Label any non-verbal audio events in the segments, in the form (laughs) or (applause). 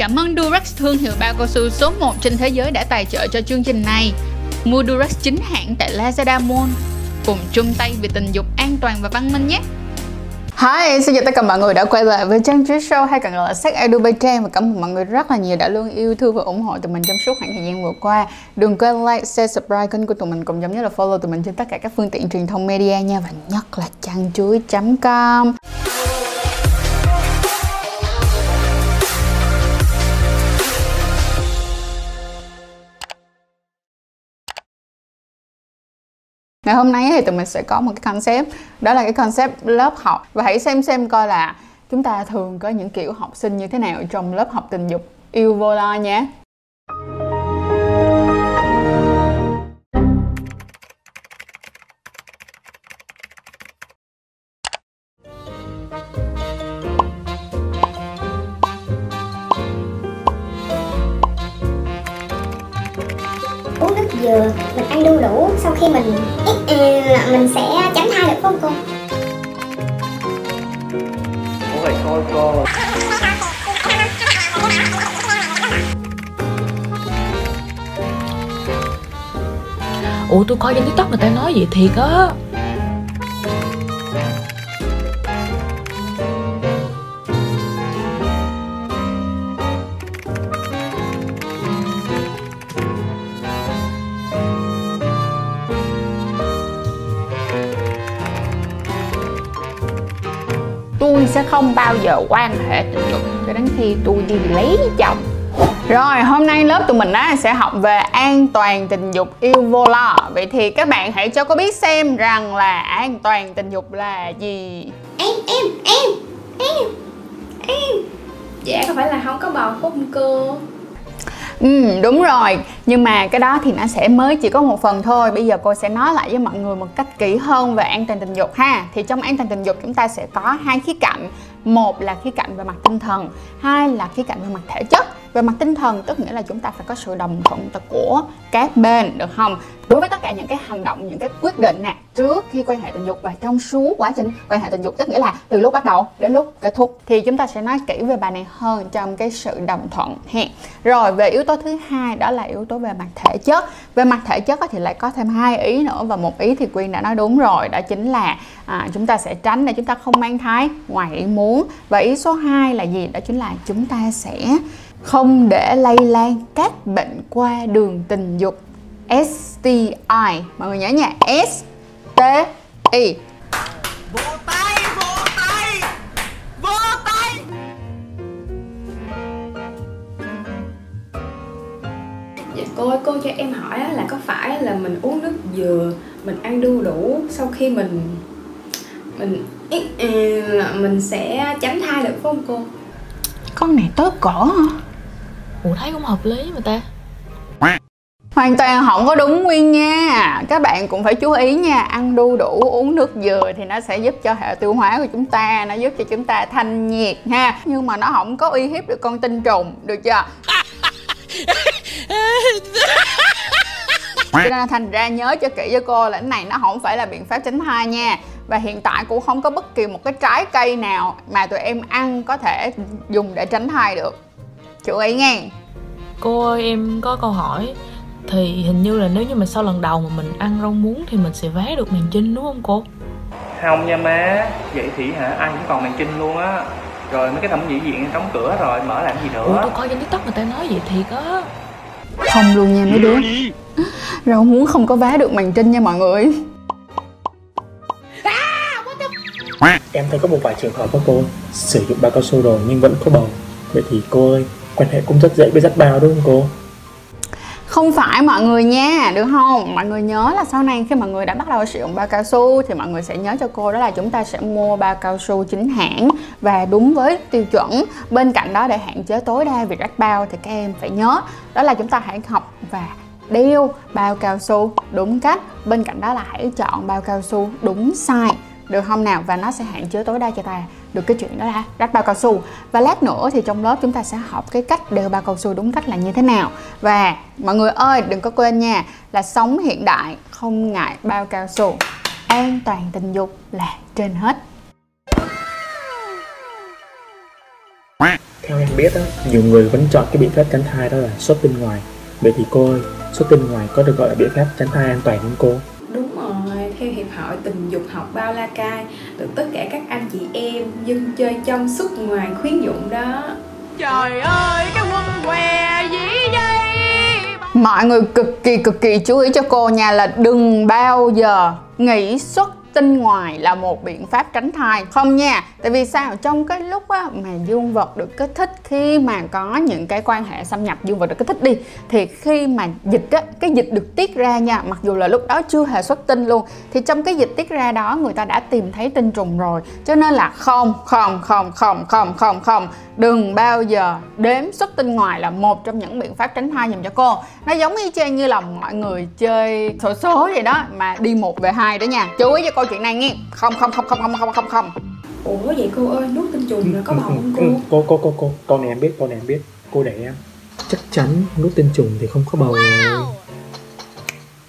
cảm ơn Durex thương hiệu bao cao su số 1 trên thế giới đã tài trợ cho chương trình này. Mua Durex chính hãng tại Lazada Mall. Cùng chung tay vì tình dục an toàn và văn minh nhé. Hi, xin chào tất cả mọi người đã quay lại với Trang Trí Show hay còn gọi là Sách Edu by Trang và cảm ơn mọi người rất là nhiều đã luôn yêu thương và ủng hộ tụi mình trong suốt khoảng thời gian vừa qua. Đừng quên like, share, subscribe kênh của tụi mình cùng giống như là follow tụi mình trên tất cả các phương tiện truyền thông media nha và nhất là trang chuối.com. Ngày hôm nay thì tụi mình sẽ có một cái concept, Đó là cái concept lớp học. Và hãy xem xem coi là chúng ta thường có những kiểu học sinh như thế nào trong lớp học tình dục. Yêu vô lo nhé. Uống nước dừa mình ăn đu đủ sau khi mình ít là mình sẽ tránh thai được không cô? Cô phải coi cô Ủa tôi coi trên tiktok người ta nói vậy thiệt á sẽ không bao giờ quan hệ tình dục. Cho đến khi tôi đi lấy chồng. Rồi hôm nay lớp tụi mình á sẽ học về an toàn tình dục yêu vô lo. Vậy thì các bạn hãy cho cô biết xem rằng là an toàn tình dục là gì. Em em em em em. Dạ có phải là không có bầu không cô? Ừ đúng rồi. Nhưng mà cái đó thì nó sẽ mới chỉ có một phần thôi. Bây giờ cô sẽ nói lại với mọi người một cách kỹ hơn về an toàn tình dục ha. Thì trong an toàn tình dục chúng ta sẽ có hai khía cạnh. Một là khía cạnh về mặt tinh thần, Hai là khía cạnh về mặt thể chất về mặt tinh thần tức nghĩa là chúng ta phải có sự đồng thuận của các bên được không? Đối với tất cả những cái hành động những cái quyết định nè trước khi quan hệ tình dục và trong suốt quá trình quan hệ tình dục tức nghĩa là từ lúc bắt đầu đến lúc kết thúc. Thì chúng ta sẽ nói kỹ về bài này hơn trong cái sự đồng thuận ha. Rồi về yếu tố thứ hai đó là yếu tố về mặt thể chất. Về mặt thể chất thì lại có thêm hai ý nữa và một ý thì quyên đã nói đúng rồi đó chính là à, chúng ta sẽ tránh để chúng ta không mang thai ngoài ý muốn. Và ý số 2 là gì? Đó chính là chúng ta sẽ không để lây lan các bệnh qua đường tình dục. STI mọi người nhớ nha. S T I. Vỗ tay, vỗ tay. Vỗ tay. Dạ cô ơi, cô cho em hỏi á, là có phải là mình uống nước dừa, mình ăn đu đủ sau khi mình mình ít là mình sẽ tránh thai được không cô? con này tới cỏ hả Ủa, thấy cũng hợp lý mà ta. Hoàn toàn không có đúng nguyên nha. Các bạn cũng phải chú ý nha. Ăn đu đủ, uống nước dừa Thì nó sẽ giúp cho hệ tiêu hóa của chúng ta, Nó giúp cho chúng ta thanh nhiệt ha. Nhưng mà nó không có uy hiếp được con tinh trùng, Được chưa? Cho nên thành ra nhớ cho kỹ cho cô là cái này nó không phải là biện pháp tránh thai nha. Và hiện tại cũng không có bất kỳ một cái trái cây nào Mà tụi em ăn có thể dùng để tránh thai được. Chú ý nghe. Cô ơi em có câu hỏi. Thì hình như là nếu như mà sau lần đầu mà mình ăn rau muống Thì mình sẽ vá được màn trinh đúng không cô? Không nha má. Vậy thì hả, ai cũng còn màn trinh luôn á. Rồi mấy cái thẩm mỹ viện đóng cửa rồi, mở làm gì nữa? Ủa tôi coi trên tiktok người ta nói vậy thiệt á. Không luôn nha mấy đứa. Rau muống không có vá được màn trinh nha mọi người. Em thấy có một vài trường hợp các cô sử dụng bao cao su rồi nhưng vẫn có bầu. Vậy thì cô ơi, quan hệ cũng rất dễ bị dắt bao đúng không cô? Không phải mọi người nha, được không? Mọi người nhớ là sau này khi mọi người đã bắt đầu sử dụng bao cao su thì mọi người sẽ nhớ cho cô đó là chúng ta sẽ mua bao cao su chính hãng và đúng với tiêu chuẩn. Bên cạnh đó để hạn chế tối đa việc rách bao thì các em phải nhớ đó là chúng ta hãy học và đeo bao cao su đúng cách. Bên cạnh đó là hãy chọn bao cao su đúng size được không nào và nó sẽ hạn chế tối đa cho ta được cái chuyện đó là rách bao cao su. Và lát nữa thì trong lớp chúng ta sẽ học cái cách đeo bao cao su đúng cách là như thế nào. Và mọi người ơi đừng có quên nha là sống hiện đại không ngại bao cao su. An toàn tình dục là trên hết. Theo em biết á, nhiều người vẫn chọn cái biện pháp tránh thai đó là xuất tinh ngoài. Vậy thì cô ơi, xuất tinh ngoài có được gọi là biện pháp tránh thai an toàn không cô? Đúng rồi, theo Hiệp hội Tình dục học Bao La Cai Được tất cả các anh chị em dân chơi trong suốt ngoài khuyến dụng đó Trời ơi, cái quân què gì vậy? Mọi người cực kỳ cực kỳ chú ý cho cô nha là đừng bao giờ nghĩ xuất tinh ngoài là một biện pháp tránh thai. Không nha tại vì sao? Trong cái lúc á, mà dương vật được kích thích khi mà có những cái quan hệ xâm nhập dương vật được kích thích đi thì khi mà dịch á, cái dịch được tiết ra nha mặc dù là lúc đó chưa hề xuất tinh luôn thì trong cái dịch tiết ra đó người ta đã tìm thấy tinh trùng rồi. Cho nên là không không không không không không không đừng bao giờ đếm xuất tinh ngoài là một trong những biện pháp tránh thai dùm cho cô. Nó giống y chang như là mọi người chơi sổ số vậy đó mà đi một về hai đó nha. Chú ý cho câu chuyện này nghe. Không không không không không không không không. Ủa vậy cô ơi, nuốt tinh trùng là có bầu không cô? Ừ, cô, cô, cô, cô, con này em biết, con này em biết. Cô để em. Chắc chắn nút tinh trùng thì không có bầu rồi.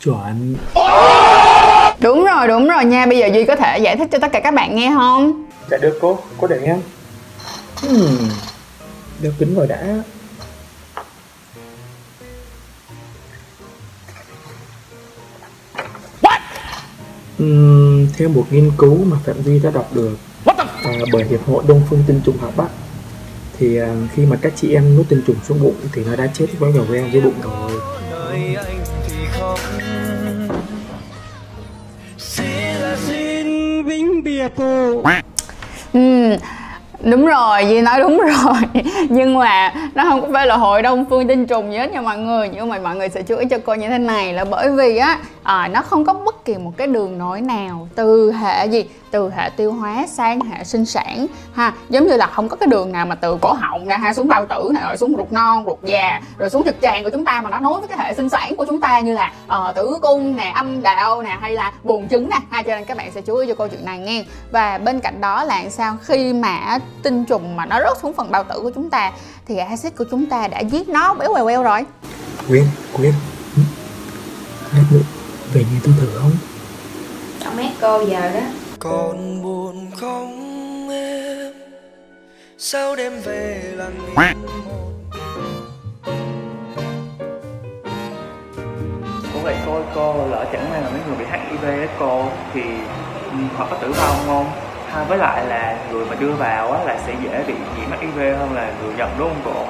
Chuẩn. Đúng rồi đúng rồi nha. Bây giờ duy có thể giải thích cho tất cả các bạn nghe không? Dạ được cô, cô để em. Hmm. Đeo kính rồi đã. Uhm, theo một nghiên cứu mà Phạm Duy đã đọc được. À, bởi Hiệp hội Đông Phương Tinh trùng học á thì à, khi mà các chị em nuốt tinh trùng xuống bụng thì nó đã chết với vào ven dưới bụng rồi. Nơi anh thì không. Xin là xin vĩnh biệt cô ừ đúng rồi Duy nói đúng (laughs) rồi. Nhưng mà nó không có phải là hội đông phương tinh trùng gì hết nha mọi người. Nhưng mà mọi người sẽ chú ý cho cô như thế này là bởi vì á à, nó không có bất kỳ một cái đường nối nào từ hệ gì từ hệ tiêu hóa sang hệ sinh sản ha. Giống như là không có cái đường nào mà từ cổ họng ra ha xuống bao tử này rồi xuống ruột non ruột già rồi xuống trực tràng của chúng ta mà nó nối với cái hệ sinh sản của chúng ta như là uh, tử cung nè âm đạo nè hay là buồng trứng nè. Ha cho nên các bạn sẽ chú ý cho câu chuyện này nghe. Và bên cạnh đó là sao? Khi mà tinh trùng mà nó rớt xuống phần bao tử của chúng ta thì axit của chúng ta đã giết nó béo quèo queo rồi. Quyên ừ. Lát nữa về nhà tôi thử không? Trong mét cô giờ đó còn buồn không em sao đêm về lặng im Ủa vậy cô, cô lỡ chẳng may là mấy người bị HIV á cô Thì ừ, họ có tử vong không? Ha, với lại là người mà đưa vào á, là sẽ dễ bị nhiễm HIV hơn là người nhận đúng không cô?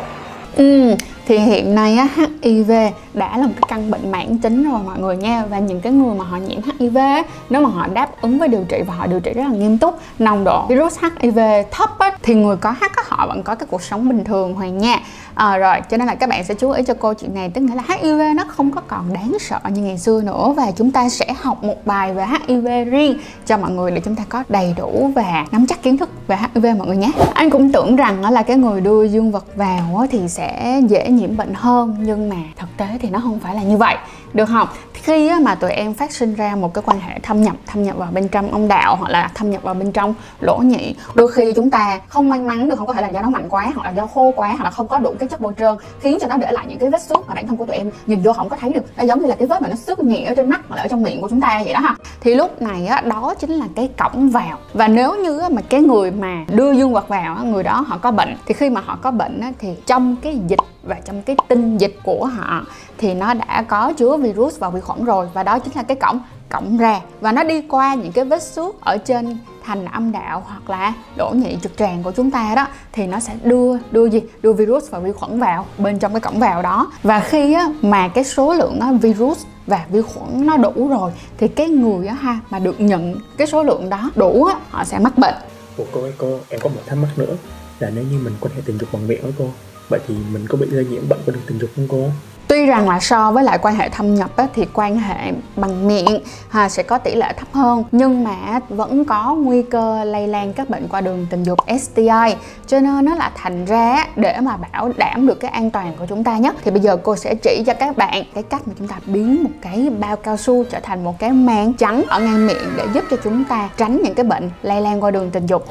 Ừ, thì hiện nay á, HIV đã là một cái căn bệnh mãn tính rồi mọi người nha. Và những cái người mà họ nhiễm HIV á, nếu mà họ đáp ứng với điều trị và họ điều trị rất là nghiêm túc nồng độ virus HIV thấp á, thì người có hát á, họ vẫn có cái cuộc sống bình thường hoàng nha. À, rồi cho nên là các bạn sẽ chú ý cho cô chuyện này. Tức nghĩa là HIV nó không có còn đáng sợ như ngày xưa nữa và chúng ta sẽ học một bài về HIV riêng cho mọi người để chúng ta có đầy đủ và nắm chắc kiến thức về HIV mọi người nhé. Anh cũng tưởng rằng là cái người đưa dương vật vào thì sẽ dễ nhiễm bệnh hơn nhưng mà thực tế thì nó không phải là như vậy. Được không? Khi mà tụi em phát sinh ra một cái quan hệ thâm nhập thâm nhập vào bên trong ông đạo hoặc là thâm nhập vào bên trong lỗ nhị đôi khi chúng ta không may mắn được không có thể là do nó mạnh quá hoặc là do khô quá hoặc là không có đủ cái chất bôi trơn khiến cho nó để lại những cái vết xước mà bản thân của tụi em. Nhìn vô không có thấy được. Nó giống như là cái vết mà nó xước nhẹ ở trên mắt hoặc là ở trong miệng của chúng ta vậy đó ha. Thì lúc này á đó chính là cái cổng vào. Và nếu như mà cái người mà đưa dương vật vào người đó họ có bệnh thì khi mà họ có bệnh á, thì trong cái dịch và trong cái tinh dịch của họ thì nó đã có chứa virus và vi khuẩn rồi. Và đó chính là cái cổng cộng ra và nó đi qua những cái vết xước ở trên thành âm đạo hoặc là lỗ nhị trực tràng của chúng ta đó thì nó sẽ đưa đưa gì? Đưa virus và vi khuẩn vào bên trong cái cổng vào đó. Và khi á, mà cái số lượng á, virus và vi khuẩn nó đủ rồi thì cái người á ha mà được nhận cái số lượng đó đủ á họ sẽ mắc bệnh. Ủa cô ơi cô, em có một thắc mắc nữa Là nếu như mình có thể tình dục bằng miệng với cô Vậy thì mình có bị lây nhiễm bệnh của đường tình dục không cô? Tuy rằng là so với lại quan hệ thâm nhập ấy, thì quan hệ bằng miệng ha, sẽ có tỷ lệ thấp hơn. Nhưng mà vẫn có nguy cơ lây lan các bệnh qua đường tình dục STI cho nên nó là thành ra để mà bảo đảm được cái an toàn của chúng ta nhất. Thì bây giờ cô sẽ chỉ cho các bạn cái cách mà chúng ta biến một cái bao cao su trở thành một cái màng trắng ở ngang miệng để giúp cho chúng ta tránh những cái bệnh lây lan qua đường tình dục.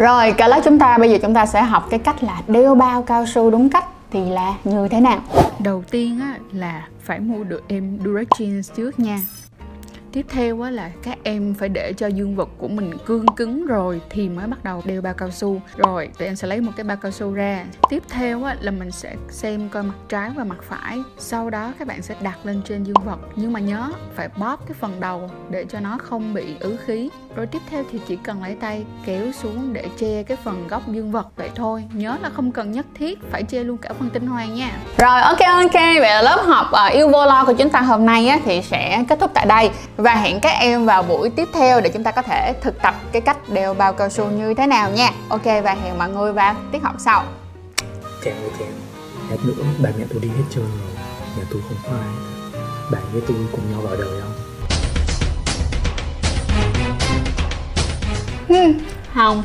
Rồi, cả lớp chúng ta, bây giờ chúng ta sẽ học cái cách là đeo bao cao su đúng cách thì là như thế nào? Đầu tiên á, là phải mua được em Durex Jeans trước nha tiếp theo á là các em phải để cho dương vật của mình cương cứng rồi thì mới bắt đầu đeo bao cao su. Rồi tụi em sẽ lấy một cái bao cao su ra. Tiếp theo á là mình sẽ xem coi mặt trái và mặt phải. Sau đó các bạn sẽ đặt lên trên dương vật. Nhưng mà nhớ phải bóp cái phần đầu để cho nó không bị ứ khí. Rồi tiếp theo thì chỉ cần lấy tay kéo xuống để che cái phần góc dương vật vậy thôi. Nhớ là không cần nhất thiết phải che luôn cả phần tinh hoàn nha. Rồi ok ok. Vậy là lớp học uh, yêu vô lo của chúng ta hôm nay á, thì sẽ kết thúc tại đây và hẹn các em vào buổi tiếp theo để chúng ta có thể thực tập cái cách đeo bao cao su như thế nào nha. Ok và hẹn mọi người vào tiết học sau. Chèo chèo lát nữa ba mẹ tôi đi hết trơn rồi. Nhà tôi không có ai. Bạn với tôi cùng nhau vào đời không? Hmm, không.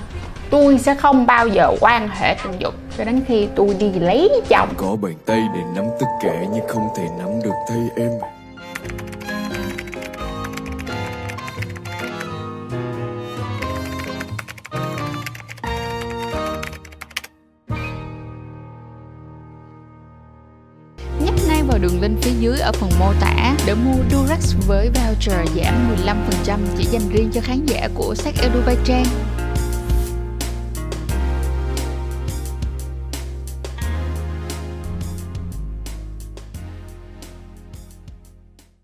Tôi sẽ không bao giờ quan hệ tình dục cho đến khi tôi đi lấy chồng. Có bàn tay để nắm tất cả nhưng không thể nắm được tay em đường link phía dưới ở phần mô tả để mua Durex với voucher giảm 15% chỉ dành riêng cho khán giả của Sách Edu Bay Trang.